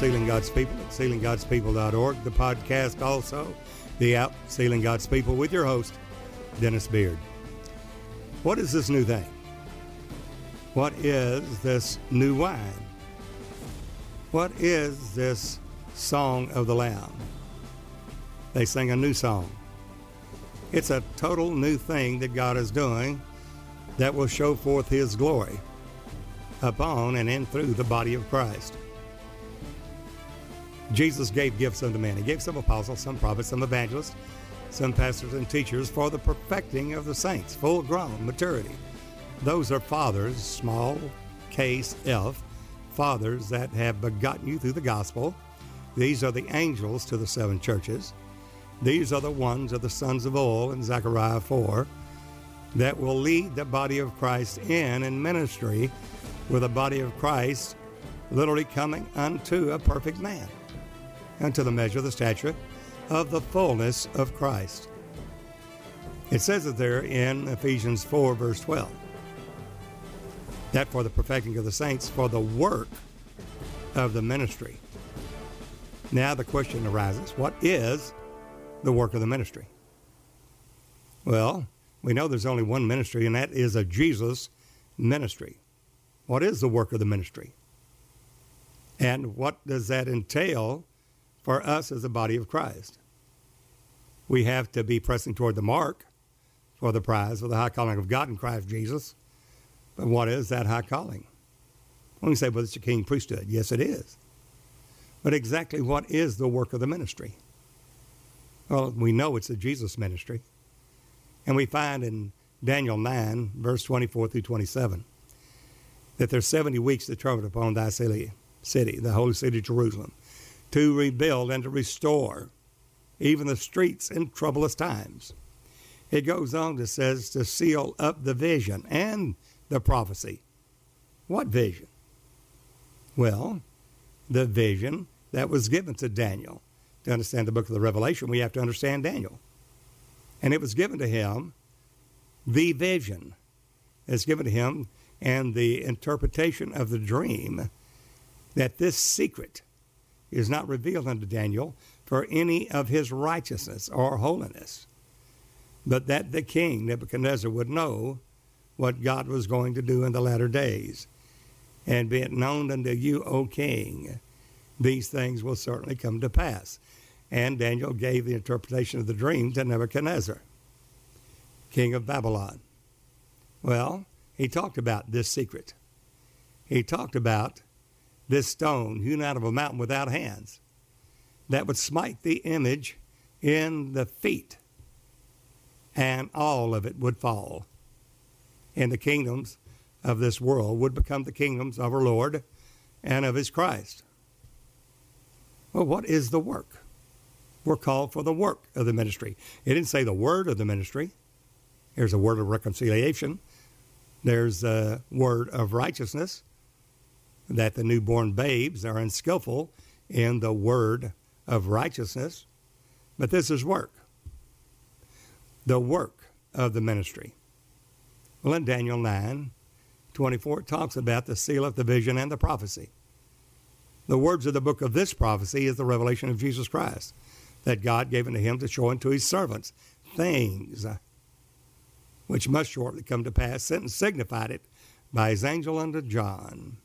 Sealing God's People at sealinggodspeople.org. The podcast also, the app Sealing God's People with your host, Dennis Beard. What is this new thing? What is this new wine? What is this song of the Lamb? They sing a new song. It's a total new thing that God is doing that will show forth His glory upon and in through the body of Christ. Jesus gave gifts unto men. He gave some apostles, some prophets, some evangelists, some pastors and teachers for the perfecting of the saints, full grown maturity. Those are fathers, small case F, fathers that have begotten you through the gospel. These are the angels to the seven churches. These are the ones of the sons of oil in Zechariah 4 that will lead the body of Christ in in ministry with the body of Christ literally coming unto a perfect man, unto the measure of the stature of the fullness of Christ. It says it there in Ephesians 4, verse 12. That for the perfecting of the saints, for the work of the ministry. Now the question arises what is the work of the ministry? Well, we know there's only one ministry, and that is a Jesus ministry. What is the work of the ministry? And what does that entail for us as a body of Christ? We have to be pressing toward the mark for the prize of the high calling of God in Christ Jesus. But what is that high calling? When we say, well, it's a king priesthood. Yes, it is. But exactly what is the work of the ministry? Well, we know it's the Jesus ministry. And we find in Daniel 9, verse 24 through 27, that there's 70 weeks determined upon thy city, the holy city Jerusalem, to rebuild and to restore even the streets in troublous times. It goes on to says to seal up the vision and the prophecy. What vision? Well, the vision that was given to Daniel. To understand the book of the Revelation, we have to understand Daniel. And it was given to him, the vision is given to him, and the interpretation of the dream that this secret is not revealed unto Daniel for any of his righteousness or holiness, but that the king Nebuchadnezzar would know what God was going to do in the latter days. And be it known unto you, O king, these things will certainly come to pass. And Daniel gave the interpretation of the dream to Nebuchadnezzar, king of Babylon. Well, he talked about this secret. He talked about this stone hewn out of a mountain without hands that would smite the image in the feet, and all of it would fall. And the kingdoms of this world would become the kingdoms of our Lord and of his Christ. Well, what is the work? We're called for the work of the ministry. It didn't say the word of the ministry. There's a word of reconciliation. There's a word of righteousness that the newborn babes are unskillful in the word of righteousness. But this is work. The work of the ministry. Well, in Daniel 9 24, it talks about the seal of the vision and the prophecy. The words of the book of this prophecy is the revelation of Jesus Christ that God gave unto him to show unto his servants things which must shortly come to pass, and signified it by his angel unto John.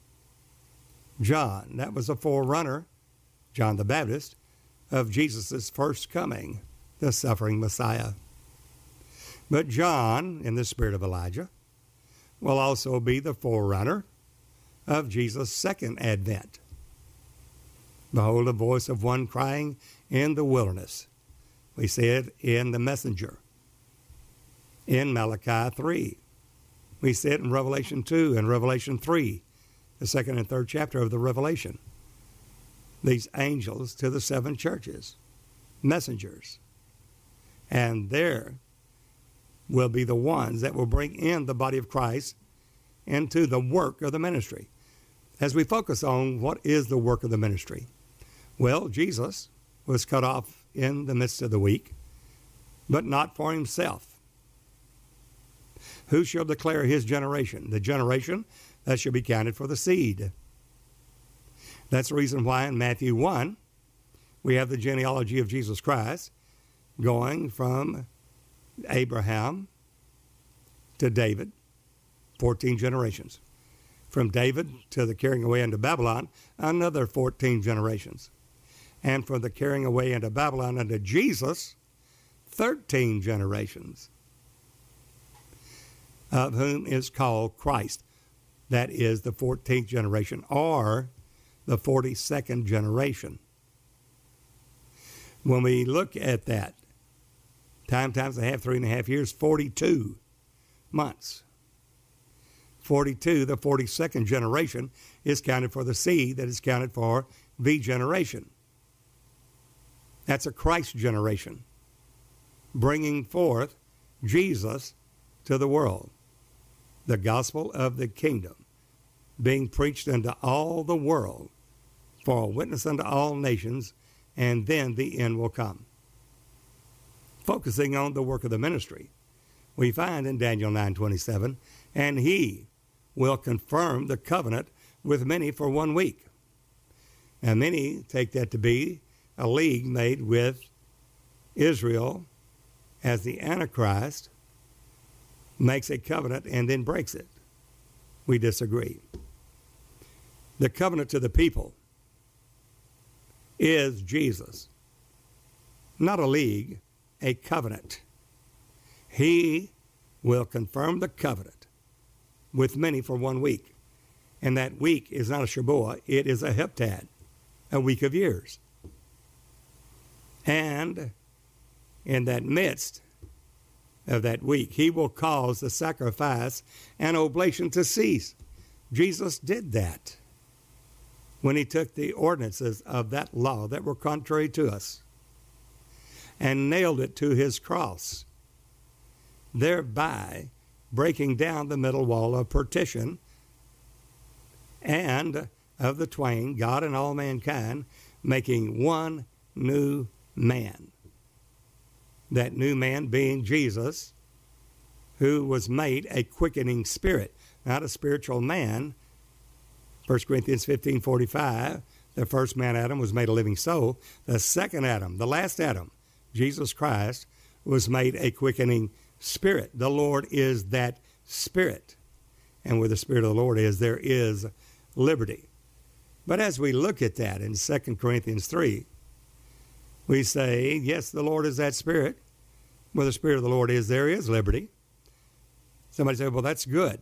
John, that was a forerunner, John the Baptist, of Jesus' first coming, the suffering Messiah. But John, in the spirit of Elijah, will also be the forerunner of Jesus' second advent. Behold, the voice of one crying in the wilderness. We see it in the messenger. In Malachi 3. We see it in Revelation 2 and Revelation 3, the second and third chapter of the Revelation. These angels to the seven churches, messengers. And there will be the ones that will bring in the body of Christ into the work of the ministry. As we focus on what is the work of the ministry, well, Jesus was cut off in the midst of the week, but not for himself. Who shall declare his generation? The generation that shall be counted for the seed. That's the reason why in Matthew 1, we have the genealogy of Jesus Christ going from Abraham to David, 14 generations. From David to the carrying away into Babylon, another 14 generations. And from the carrying away into Babylon unto Jesus, 13 generations, of whom is called Christ. That is the 14th generation, or the 42nd generation. When we look at that, time times a half, three and a half years, 42 months. 42, the 42nd generation, is counted for the seed that is counted for the generation. That's a Christ generation, bringing forth Jesus to the world, the gospel of the kingdom, being preached unto all the world for a witness unto all nations, and then the end will come. Focusing on the work of the ministry, we find in Daniel 9:27, and he will confirm the covenant with many for one week. And many take that to be a league made with Israel as the Antichrist makes a covenant and then breaks it. We disagree. The covenant to the people is Jesus. Not a league, a covenant. He will confirm the covenant with many for one week. And that week is not a Shabuah, it is a heptad, a week of years. And in that midst of that week, he will cause the sacrifice and oblation to cease. Jesus did that when he took the ordinances of that law that were contrary to us and nailed it to his cross, thereby breaking down the middle wall of partition and of the twain, God and all mankind, making one new man. That new man being Jesus, who was made a quickening spirit, not a spiritual man, 1 Corinthians 15 45, the first man, Adam, was made a living soul. The second Adam, the last Adam, Jesus Christ, was made a quickening spirit. The Lord is that spirit. And where the Spirit of the Lord is, there is liberty. But as we look at that in 2 Corinthians 3, we say, yes, the Lord is that Spirit. Where the Spirit of the Lord is, there is liberty. Somebody said, well, that's good.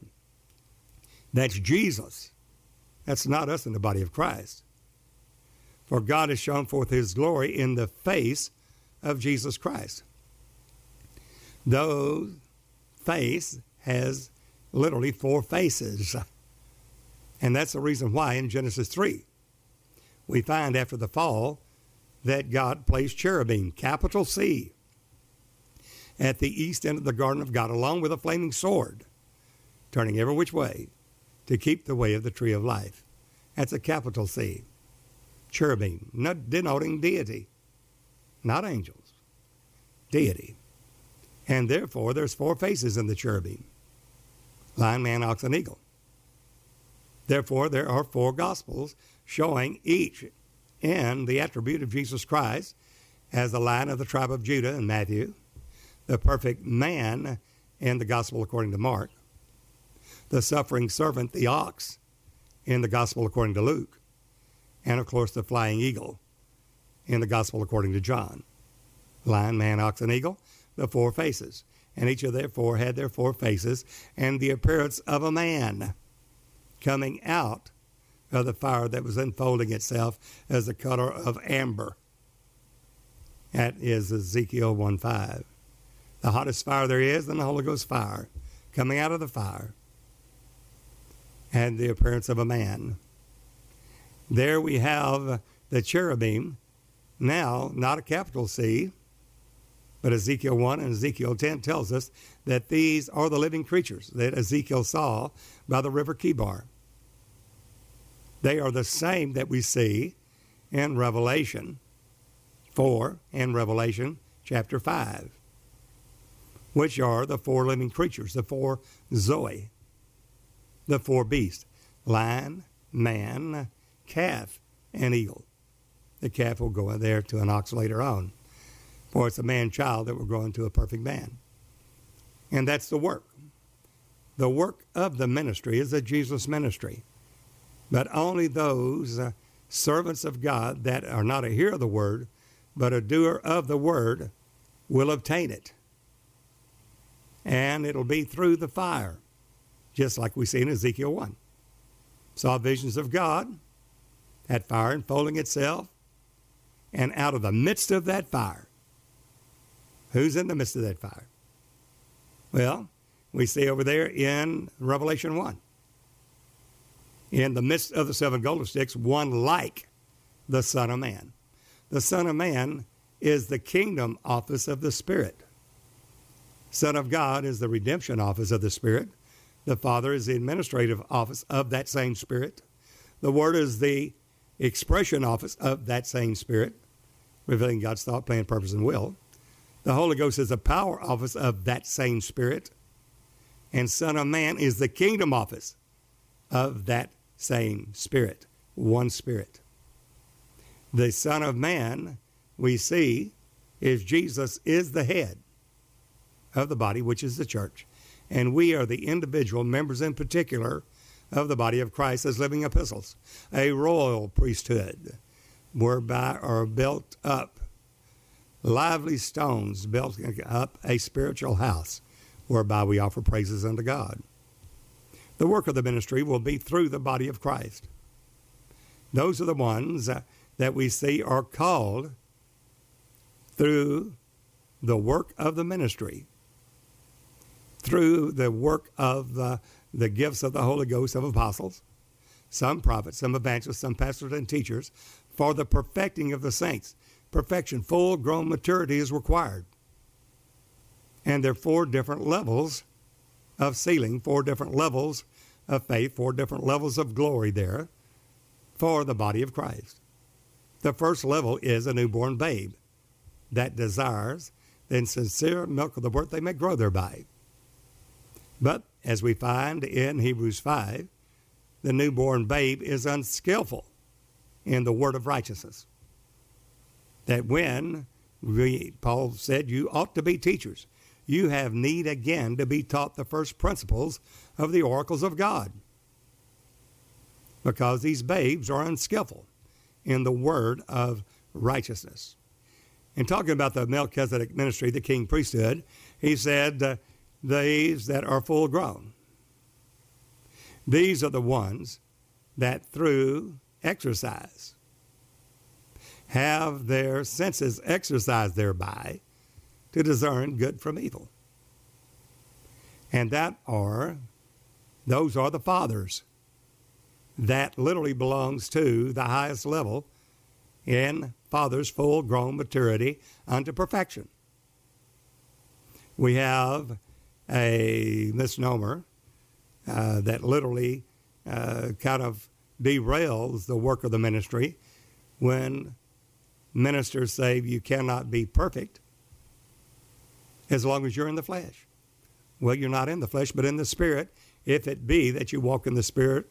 That's Jesus. That's not us in the body of Christ. For God has shown forth his glory in the face of Jesus Christ. Though face has literally four faces. And that's the reason why in Genesis 3 we find after the fall that God placed cherubim, capital C, at the east end of the garden of God, along with a flaming sword, turning every which way to keep the way of the tree of life. That's a capital C. Cherubim, not denoting deity, not angels, deity. And therefore, there's four faces in the cherubim lion, man, ox, and eagle. Therefore, there are four gospels showing each in the attribute of Jesus Christ as the lion of the tribe of Judah in Matthew, the perfect man in the gospel according to Mark, the suffering servant, the ox, in the Gospel according to Luke, and of course the flying eagle in the Gospel according to John. Lion, man, ox, and eagle, the four faces. And each of their four had their four faces and the appearance of a man coming out of the fire that was unfolding itself as the color of amber. That is Ezekiel 1 5. The hottest fire there is, then the Holy Ghost fire coming out of the fire had the appearance of a man. There we have the cherubim, now not a capital C, but Ezekiel 1 and Ezekiel 10 tells us that these are the living creatures that Ezekiel saw by the river Chebar. They are the same that we see in Revelation 4 and Revelation chapter 5, which are the four living creatures, the four Zoe, the four beasts lion, man, calf, and eagle. The calf will go in there to an ox later on. For it's a man child that will grow into a perfect man. And that's the work. The work of the ministry is a Jesus ministry. But only those uh, servants of God that are not a hearer of the word, but a doer of the word will obtain it. And it'll be through the fire, just like we see in Ezekiel 1. Saw visions of God, that fire unfolding itself, and out of the midst of that fire, who's in the midst of that fire? Well, we see over there in Revelation 1. In the midst of the seven golden sticks, one like the Son of Man. The Son of Man is the kingdom office of the Spirit. Son of God is the redemption office of the Spirit. The Father is the administrative office of that same Spirit. The Word is the expression office of that same Spirit, revealing God's thought, plan, purpose, and will. The Holy Ghost is the power office of that same Spirit. And Son of Man is the kingdom office of that same Spirit, one Spirit. The Son of Man, we see, is Jesus is the head of the body, which is the church. And we are the individual members in particular of the body of Christ as living epistles, a royal priesthood, whereby are built up lively stones, built up a spiritual house, whereby we offer praises unto God. The work of the ministry will be through the body of Christ. Those are the ones that we see are called through the work of the ministry, through the work of the, the gifts of the Holy Ghost of apostles, some prophets, some evangelists, some pastors and teachers, for the perfecting of the saints. Perfection, full grown maturity is required. And there are four different levels of sealing, four different levels of faith, four different levels of glory there for the body of Christ. The first level is a newborn babe that desires the sincere milk of the word they may grow thereby. But as we find in Hebrews 5, the newborn babe is unskillful in the word of righteousness. That when we, Paul said, you ought to be teachers, you have need again to be taught the first principles of the oracles of God. Because these babes are unskillful in the word of righteousness. In talking about the Melchizedek ministry, the king priesthood, he said, uh, These that are full grown. These are the ones that through exercise have their senses exercised thereby to discern good from evil. And that are, those are the fathers. That literally belongs to the highest level in father's full grown maturity unto perfection. We have a misnomer uh, that literally uh, kind of derails the work of the ministry when ministers say you cannot be perfect as long as you're in the flesh. Well, you're not in the flesh, but in the spirit. If it be that you walk in the spirit,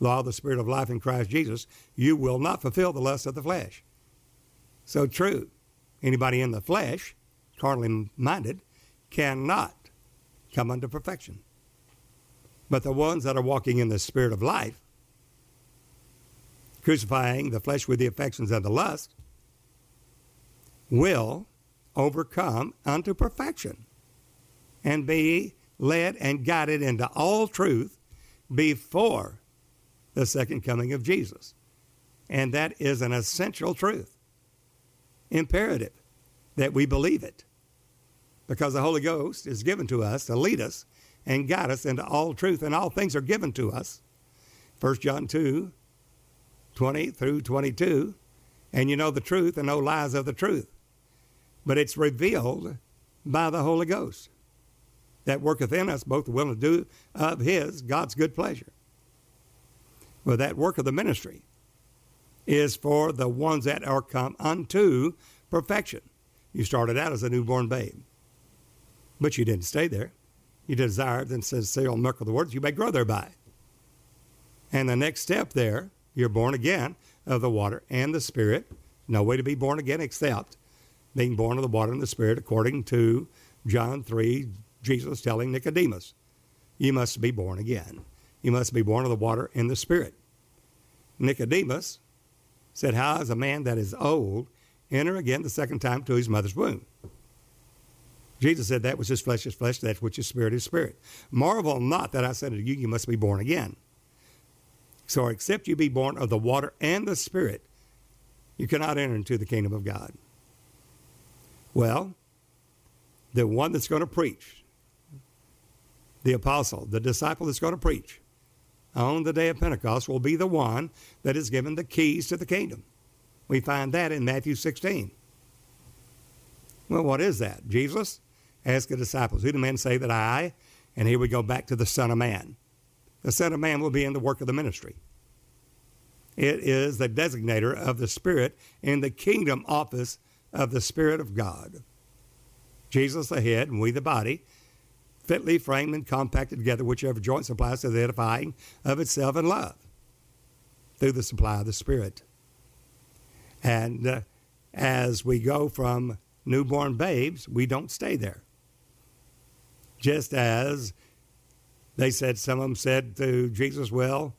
law of the spirit of life in Christ Jesus, you will not fulfill the lust of the flesh. So true. Anybody in the flesh, carnally minded, cannot come unto perfection. But the ones that are walking in the spirit of life, crucifying the flesh with the affections and the lust, will overcome unto perfection and be led and guided into all truth before the second coming of Jesus. And that is an essential truth, imperative that we believe it. Because the Holy Ghost is given to us to lead us and guide us into all truth, and all things are given to us. 1 John 2 20 through 22. And you know the truth and no lies of the truth but it's revealed by the Holy Ghost that worketh in us both the will and do of His, God's good pleasure. Well, that work of the ministry is for the ones that are come unto perfection. You started out as a newborn babe, but you didn't stay there. You desired and says, say on of the words, you may grow thereby. And the next step there, you're born again, of the water and the Spirit. No way to be born again except being born of the water and the Spirit, according to John 3, Jesus telling Nicodemus, You must be born again. You must be born of the water and the Spirit. Nicodemus said, How is a man that is old enter again the second time to his mother's womb? Jesus said, That which is flesh is flesh, that which is spirit is spirit. Marvel not that I said to you, You must be born again. So, except you be born of the water and the Spirit, you cannot enter into the kingdom of God. Well, the one that's going to preach, the apostle, the disciple that's going to preach on the day of Pentecost will be the one that is given the keys to the kingdom. We find that in Matthew 16. Well, what is that? Jesus asked the disciples, Who do men say that I? And here we go back to the Son of Man. The Son of Man will be in the work of the ministry. It is the designator of the Spirit in the kingdom office of the Spirit of God. Jesus the head, and we the body, fitly framed and compacted together, whichever joint supplies to the edifying of itself in love through the supply of the Spirit. And uh, as we go from newborn babes, we don't stay there. Just as they said, some of them said to Jesus, Well,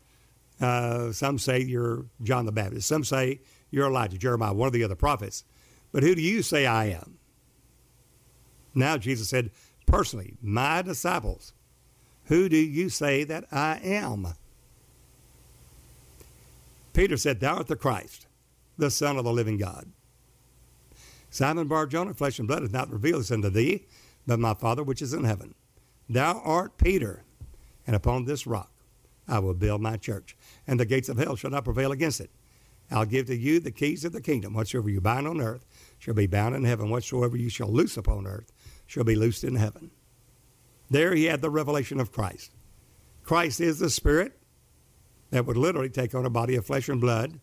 uh, some say you're John the Baptist. Some say you're Elijah, Jeremiah, one of the other prophets. But who do you say I am? Now Jesus said, personally, my disciples, who do you say that I am? Peter said, Thou art the Christ, the Son of the living God. Simon Bar Jonah, flesh and blood hath not revealed this unto thee, but my Father which is in heaven. Thou art Peter, and upon this rock I will build my church, and the gates of hell shall not prevail against it. I'll give to you the keys of the kingdom. Whatsoever you bind on earth shall be bound in heaven. Whatsoever you shall loose upon earth shall be loosed in heaven. There he had the revelation of Christ. Christ is the Spirit that would literally take on a body of flesh and blood,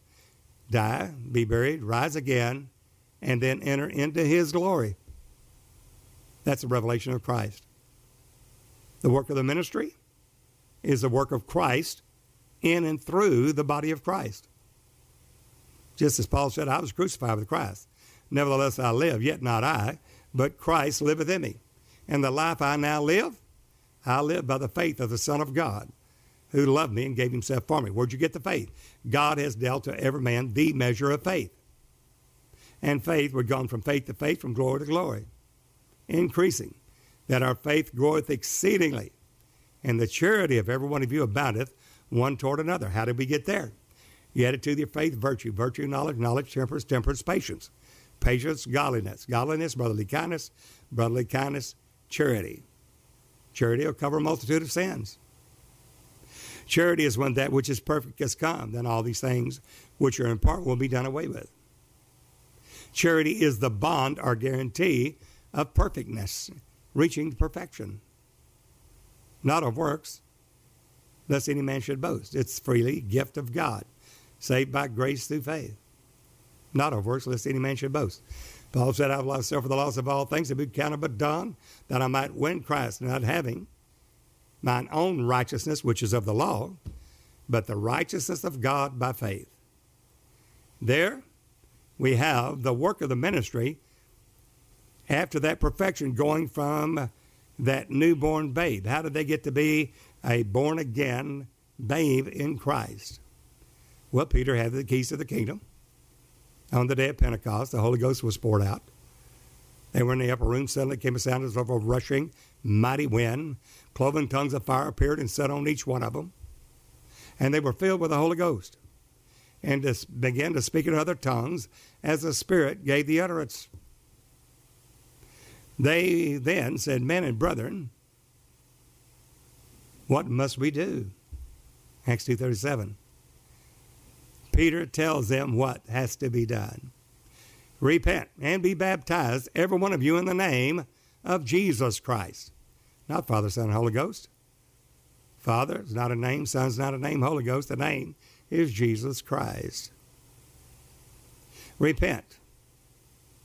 die, be buried, rise again, and then enter into his glory. That's the revelation of Christ. The work of the ministry is the work of Christ in and through the body of Christ. Just as Paul said, I was crucified with Christ. Nevertheless, I live, yet not I, but Christ liveth in me. And the life I now live, I live by the faith of the Son of God, who loved me and gave himself for me. Where'd you get the faith? God has dealt to every man the measure of faith. And faith, we're gone from faith to faith, from glory to glory, increasing, that our faith groweth exceedingly and the charity of every one of you aboundeth one toward another. How did we get there? You added to your faith virtue, virtue, knowledge, knowledge, temperance, temperance, patience, patience, godliness, godliness, brotherly kindness, brotherly kindness, charity. Charity will cover a multitude of sins. Charity is when that which is perfect has come, then all these things which are in part will be done away with. Charity is the bond or guarantee of perfectness, reaching perfection not of works, lest any man should boast. It's freely gift of God, saved by grace through faith, not of works, lest any man should boast. Paul said, I've lost self for the loss of all things, to be counted but done, that I might win Christ, not having mine own righteousness, which is of the law, but the righteousness of God by faith. There we have the work of the ministry after that perfection going from that newborn babe? How did they get to be a born again babe in Christ? Well, Peter had the keys to the kingdom. On the day of Pentecost, the Holy Ghost was poured out. They were in the upper room. Suddenly came a sound as of a rushing, mighty wind. Cloven tongues of fire appeared and set on each one of them. And they were filled with the Holy Ghost and began to speak in other tongues as the Spirit gave the utterance. They then said, Men and brethren, what must we do? Acts 2.37. Peter tells them what has to be done. Repent and be baptized, every one of you, in the name of Jesus Christ. Not Father, Son, and Holy Ghost. Father is not a name, Son's not a name, Holy Ghost, the name is Jesus Christ. Repent.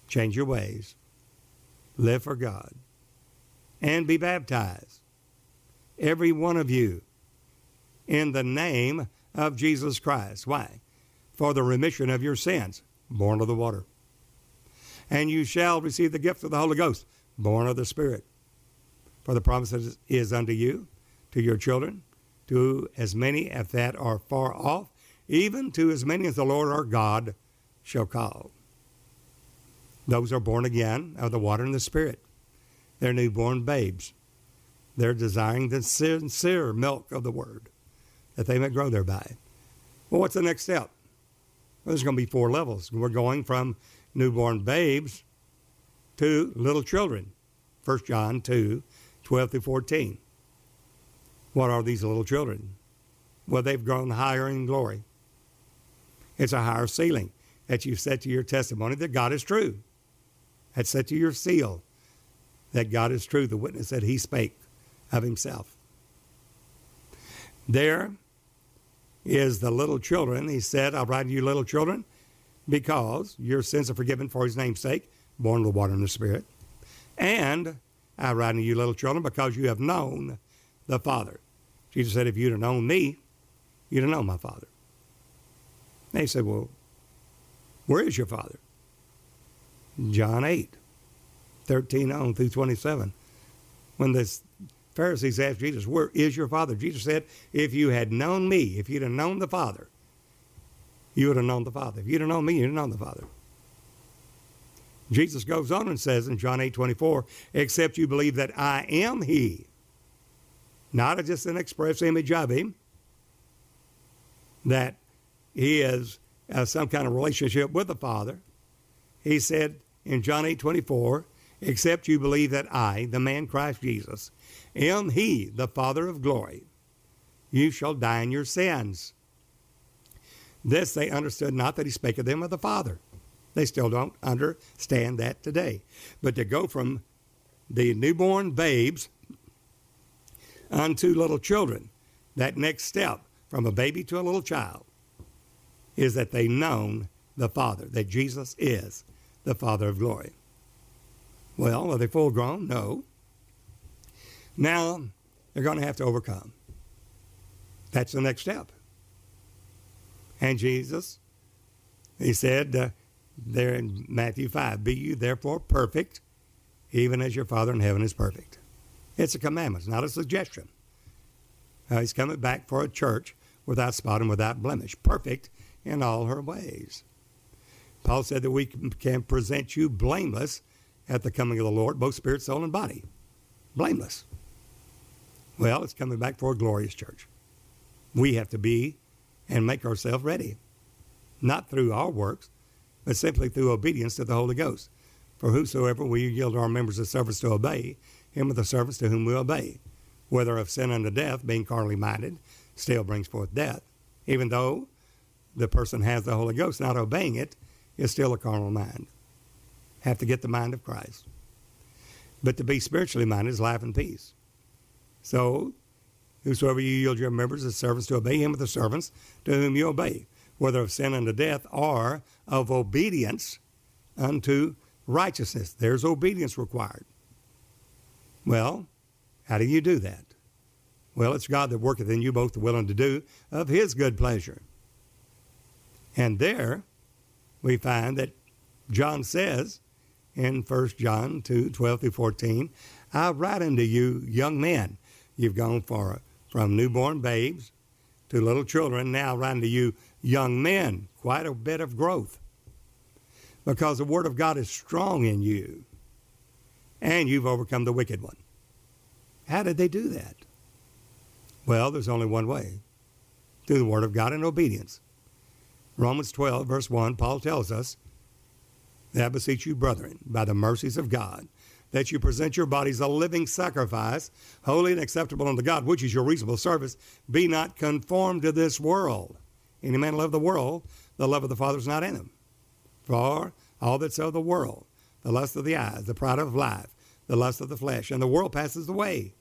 Change your ways live for God, and be baptized, every one of you, in the name of Jesus Christ. Why? for the remission of your sins, born of the water. And you shall receive the gift of the Holy Ghost, born of the Spirit. For the promise is unto you, to your children, to as many as that are far off, even to as many as the Lord our God shall call. Those are born again of the water and the Spirit. They're newborn babes. They're desiring the sincere milk of the Word, that they may grow thereby. Well, what's the next step? Well, there's going to be four levels. We're going from newborn babes to little children. 1 John 2 12 through 14. What are these little children? Well, they've grown higher in glory. It's a higher sealing that you've set to your testimony that God is true. That's set to your seal that God is true, the witness that he spake of himself. There is the little children. He said, I'll write to you little children because your sins are forgiven for his name's sake, born of the water and the Spirit. And I write to you little children because you have known the Father. Jesus said, if you'd have known me, you'd have known my Father. They said, well, where is your Father? John 8, 13 on through 27. When the Pharisees asked Jesus, Where is your Father? Jesus said, If you had known me, if you'd have known the Father, you would have known the Father. If you'd have known me, you'd have known the Father. Jesus goes on and says in John 8 24, Except you believe that I am He, not just an express image of Him, that He is uh, some kind of relationship with the Father. He said, in John 8 24, except you believe that I, the man Christ Jesus, am he, the Father of glory, you shall die in your sins. This they understood not that he spake of them of the Father. They still don't understand that today. But to go from the newborn babes unto little children, that next step from a baby to a little child, is that they known the Father, that Jesus is the Father of glory. Well, are they full grown? No. Now they're going to have to overcome. That's the next step. And Jesus, he said uh, there in Matthew 5, Be you therefore perfect, even as your Father in heaven is perfect. It's a commandment, it's not a suggestion. Uh, he's coming back for a church without spot and without blemish, perfect in all her ways. Paul said that we can present you blameless at the coming of the Lord, both spirit, soul, and body. Blameless. Well, it's coming back for a glorious church. We have to be and make ourselves ready, not through our works, but simply through obedience to the Holy Ghost. For whosoever we yield our members of service to obey, him with the service to whom we obey, whether of sin unto death, being carnally minded, still brings forth death. Even though the person has the Holy Ghost, not obeying it, is still a carnal mind. Have to get the mind of Christ. But to be spiritually minded is life and peace. So, whosoever you yield your members as servants to obey him with the servants to whom you obey, whether of sin unto death or of obedience unto righteousness. There's obedience required. Well, how do you do that? Well, it's God that worketh in you both the willing to do of his good pleasure. And there, we find that John says in 1 John 2 12 through 14, I write unto you, young men. You've gone for, from newborn babes to little children. Now write unto you, young men. Quite a bit of growth. Because the Word of God is strong in you, and you've overcome the wicked one. How did they do that? Well, there's only one way through the Word of God and obedience. Romans 12, verse 1, Paul tells us, I beseech you, brethren, by the mercies of God, that you present your bodies a living sacrifice, holy and acceptable unto God, which is your reasonable service. Be not conformed to this world. Any man love the world, the love of the Father is not in him. For all that's of the world, the lust of the eyes, the pride of life, the lust of the flesh, and the world passes away,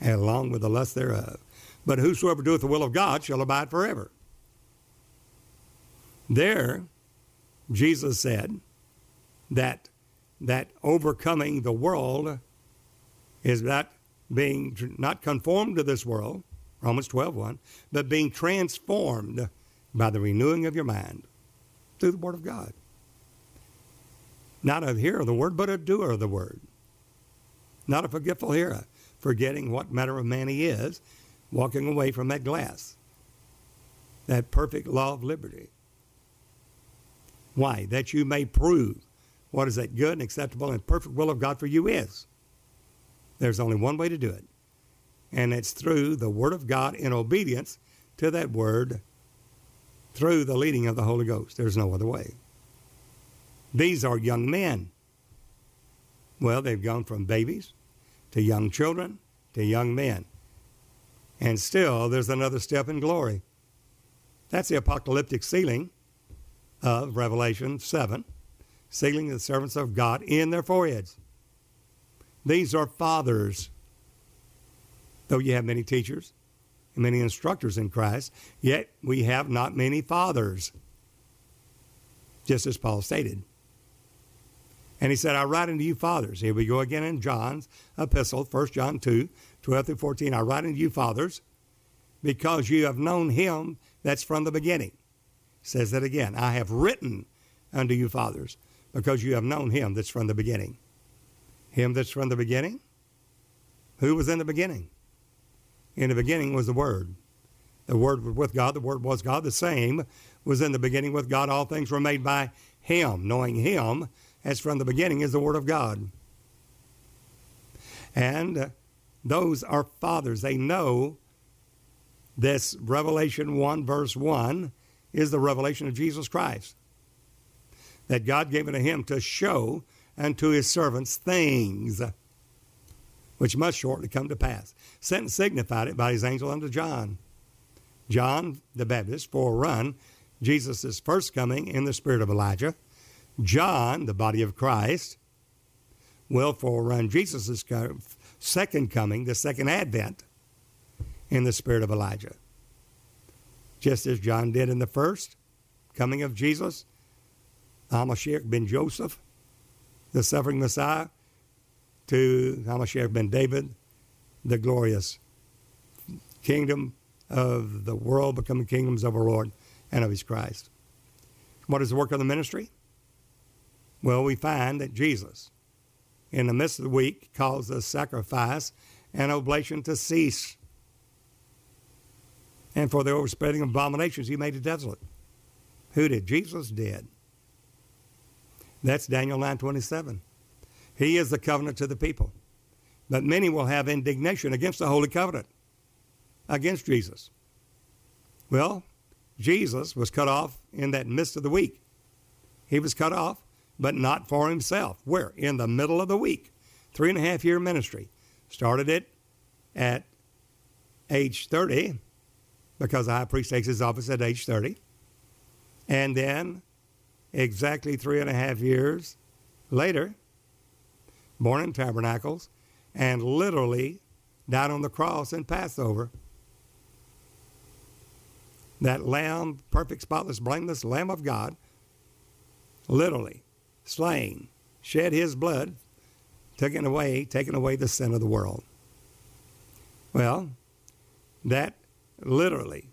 and along with the lust thereof. But whosoever doeth the will of God shall abide forever. There, Jesus said that that overcoming the world is not being not conformed to this world, Romans 12, 1, but being transformed by the renewing of your mind through the Word of God. Not a hearer of the Word, but a doer of the Word. Not a forgetful hearer, forgetting what manner of man he is, walking away from that glass, that perfect law of liberty. Why? That you may prove what is that good and acceptable and perfect will of God for you is. There's only one way to do it, and it's through the Word of God in obedience to that Word through the leading of the Holy Ghost. There's no other way. These are young men. Well, they've gone from babies to young children to young men. And still, there's another step in glory. That's the apocalyptic sealing of Revelation 7, sealing the servants of God in their foreheads. These are fathers. Though you have many teachers and many instructors in Christ, yet we have not many fathers, just as Paul stated. And he said, I write unto you fathers. Here we go again in John's epistle, 1 John 2, 12 through 14. I write unto you fathers, because you have known him that's from the beginning. Says that again. I have written unto you fathers, because you have known him that's from the beginning. Him that's from the beginning? Who was in the beginning? In the beginning was the Word. The Word was with God. The Word was God. The same was in the beginning with God. All things were made by Him. Knowing Him as from the beginning is the Word of God. And uh, those are fathers. They know this Revelation 1, verse 1 is the revelation of Jesus Christ. That God gave it to him to show unto his servants things which must shortly come to pass. Sent and signified it by his angel unto John. John the Baptist forerun Jesus' first coming in the spirit of Elijah. John, the body of Christ, will forerun Jesus' second coming, the second advent, in the spirit of Elijah. Just as John did in the first coming of Jesus, Hamashiach ben Joseph, the suffering Messiah, to Hamashiach ben David, the glorious kingdom of the world becoming kingdoms of our Lord and of his Christ. What is the work of the ministry? Well, we find that Jesus, in the midst of the week, calls the sacrifice and oblation to cease. And for the overspreading abominations, he made it desolate. Who did? Jesus did. That's Daniel 9:27. He is the covenant to the people. But many will have indignation against the holy covenant, against Jesus. Well, Jesus was cut off in that midst of the week. He was cut off but not for himself. Where? In the middle of the week. Three and a half year ministry. Started it at age 30 because the high priest takes his office at age 30. And then, exactly three and a half years later, born in tabernacles and literally died on the cross in Passover. That lamb, perfect, spotless, blameless Lamb of God, literally slain, shed his blood, taken away, taken away the sin of the world. Well, that literally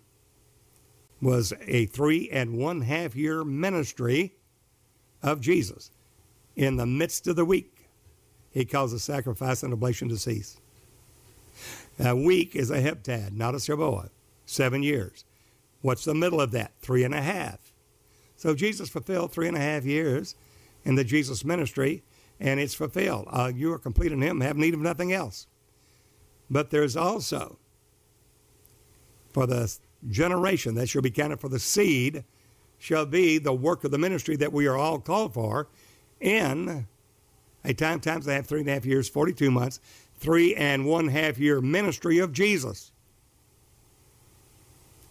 was a three and one half year ministry of Jesus. In the midst of the week, he calls the sacrifice and oblation to cease. A week is a heptad, not a Shavuot. Seven years. What's the middle of that? Three and a half. So Jesus fulfilled three and a half years in the Jesus ministry, and it's fulfilled. Uh, you are complete in Him, have need of nothing else. But there's also for the generation that shall be counted for the seed shall be the work of the ministry that we are all called for in a time times they have three and a half years, 42 months, three and one half year ministry of Jesus.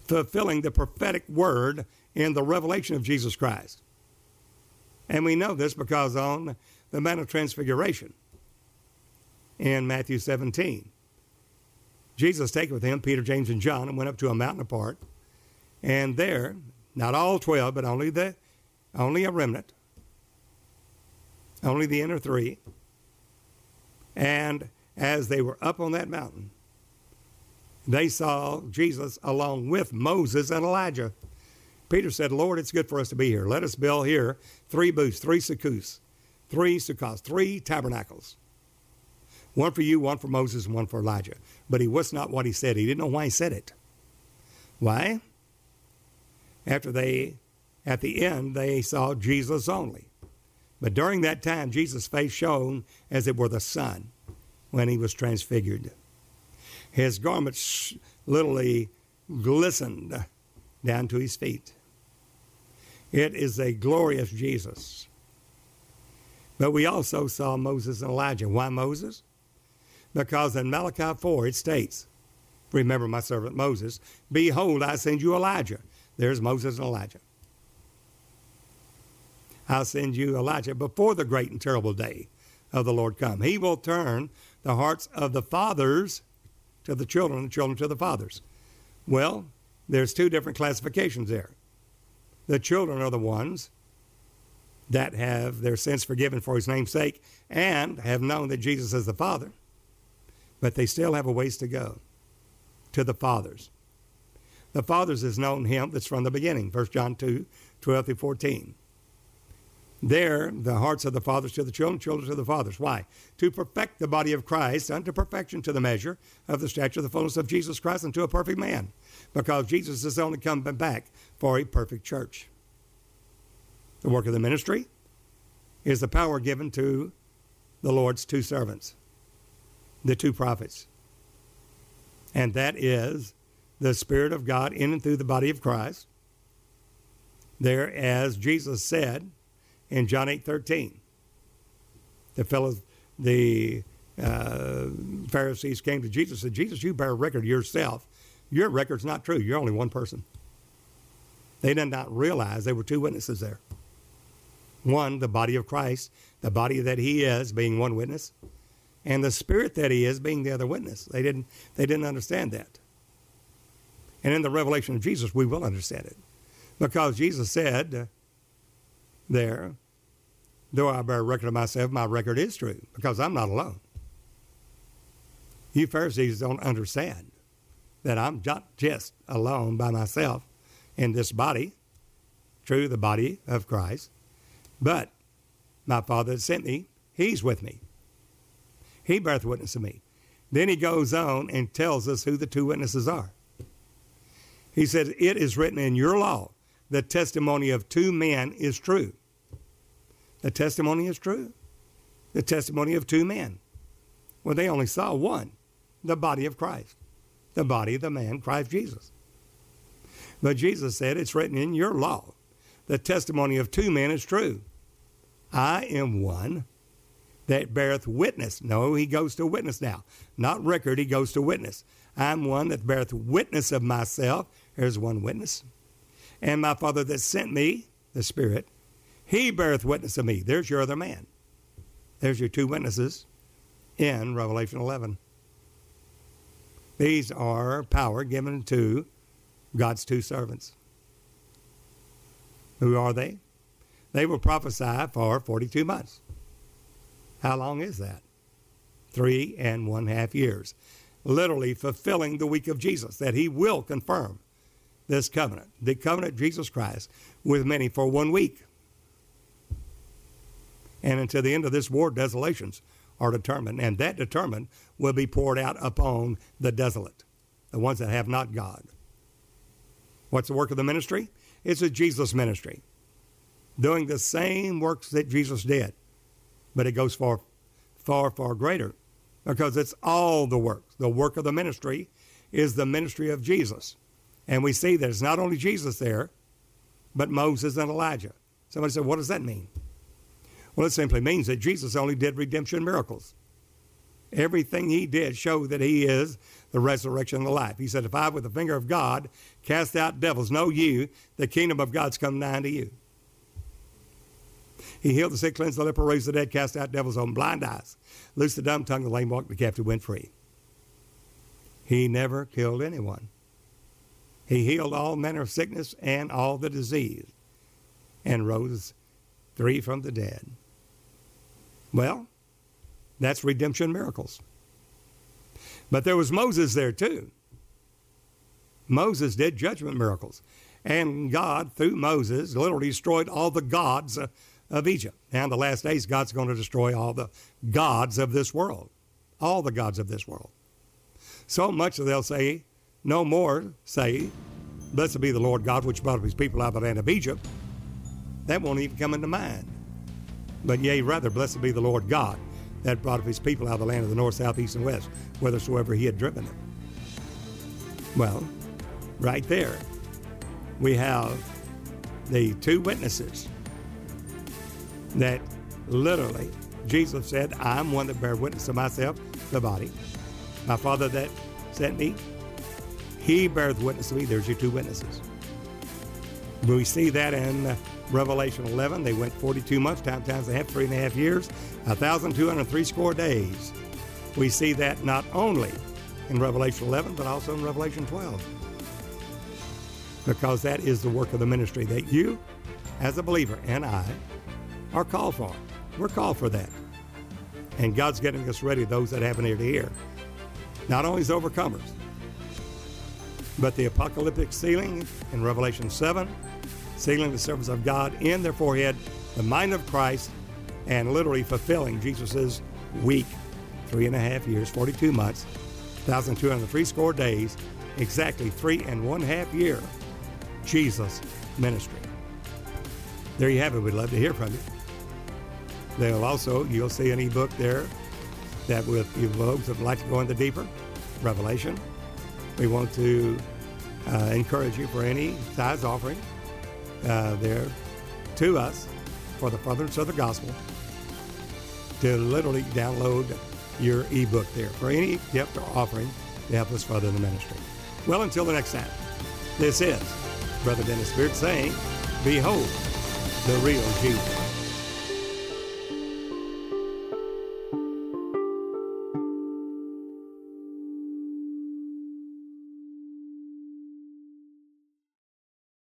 Fulfilling the prophetic word in the revelation of Jesus Christ. And we know this because on the Mount of Transfiguration in Matthew 17, Jesus taken with him Peter, James, and John and went up to a mountain apart. And there, not all 12, but only the only a remnant, only the inner three. And as they were up on that mountain, they saw Jesus along with Moses and Elijah. Peter said, Lord, it's good for us to be here. Let us build here three booths, three sukkahs, three sukkahs, three tabernacles. One for you, one for Moses, and one for Elijah. But he was not what he said. He didn't know why he said it. Why? After they, at the end, they saw Jesus only. But during that time, Jesus' face shone as it were the sun when he was transfigured. His garments literally glistened down to his feet. It is a glorious Jesus. But we also saw Moses and Elijah. Why Moses? Because in Malachi 4 it states, Remember my servant Moses, behold, I send you Elijah. There's Moses and Elijah. I'll send you Elijah before the great and terrible day of the Lord come. He will turn the hearts of the fathers to the children, the children to the fathers. Well, there's two different classifications there. The children are the ones that have their sins forgiven for his name's sake and have known that Jesus is the Father, but they still have a ways to go to the fathers. The fathers has known him that's from the beginning, 1 John 2, 12 through 14. There, the hearts of the fathers to the children, children to the fathers. Why? To perfect the body of Christ unto perfection to the measure of the stature of the fullness of Jesus Christ unto a perfect man. Because Jesus is only coming back for a perfect church. The work of the ministry is the power given to the Lord's two servants, the two prophets. And that is the Spirit of God in and through the body of Christ. There, as Jesus said, in John 8 13. The fellows, the uh, Pharisees came to Jesus and said, Jesus, you bear record yourself. Your record's not true. You're only one person. They did not realize there were two witnesses there. One, the body of Christ, the body that he is being one witness, and the spirit that he is being the other witness. They didn't, they didn't understand that. And in the revelation of Jesus, we will understand it. Because Jesus said, uh, there, though I bear record of myself, my record is true because I'm not alone. You Pharisees don't understand that I'm not just alone by myself in this body, true, the body of Christ, but my Father sent me, He's with me. He beareth witness of me. Then he goes on and tells us who the two witnesses are. He says, It is written in your law the testimony of two men is true. The testimony is true. The testimony of two men. Well, they only saw one the body of Christ, the body of the man, Christ Jesus. But Jesus said, It's written in your law. The testimony of two men is true. I am one that beareth witness. No, he goes to witness now. Not record, he goes to witness. I'm one that beareth witness of myself. Here's one witness and my Father that sent me, the Spirit, he beareth witness of me. There's your other man. There's your two witnesses in Revelation 11. These are power given to God's two servants. Who are they? They will prophesy for 42 months. How long is that? Three and one half years. Literally fulfilling the week of Jesus that he will confirm this covenant, the covenant of Jesus Christ, with many for one week. And until the end of this war, desolations are determined, and that determined will be poured out upon the desolate, the ones that have not God. What's the work of the ministry? It's a Jesus ministry, doing the same works that Jesus did, but it goes far, far, far greater because it's all the work. The work of the ministry is the ministry of Jesus. And we see that it's not only Jesus there, but Moses and Elijah. Somebody said, What does that mean? Well, it simply means that Jesus only did redemption miracles. Everything he did showed that he is the resurrection and the life. He said, If I, with the finger of God, cast out devils, know you, the kingdom of God's come nigh unto you. He healed the sick, cleansed the leper, raised the dead, cast out devils, opened blind eyes, loosed the dumb tongue, the lame walked, the captive went free. He never killed anyone. He healed all manner of sickness and all the disease and rose three from the dead. Well, that's redemption miracles. But there was Moses there too. Moses did judgment miracles. And God, through Moses, literally destroyed all the gods uh, of Egypt. And in the last days, God's going to destroy all the gods of this world. All the gods of this world. So much that they'll say, no more say, Blessed be the Lord God which brought up his people out of the land of Egypt. That won't even come into mind. But yea, rather, blessed be the Lord God that brought up his people out of the land of the north, south, east, and west, whithersoever he had driven them. Well, right there, we have the two witnesses that literally Jesus said, I'm one that bear witness to myself, the body. My Father that sent me, he beareth witness to me. There's your two witnesses. We see that in Revelation 11. They went 42 months, time times a half, three and a half years, 1,203 score days. We see that not only in Revelation 11, but also in Revelation 12. Because that is the work of the ministry that you, as a believer, and I, are called for. We're called for that. And God's getting us ready, those that have an ear to hear. Not only as overcomers, but the apocalyptic sealing in Revelation 7, sealing the servants of God in their forehead, the mind of Christ, and literally fulfilling Jesus' week, three and a half years, 42 months, 1,203 score days, exactly three and one half year Jesus ministry. There you have it. We'd love to hear from you. They'll also, you'll see an ebook there that with you folks that would like to go into deeper revelation. We want to uh, encourage you for any size offering uh, there to us for the furtherance of the gospel to literally download your ebook there for any gift or offering to help us further the ministry. Well, until the next time, this is Brother Dennis Beard saying, Behold the real Jesus.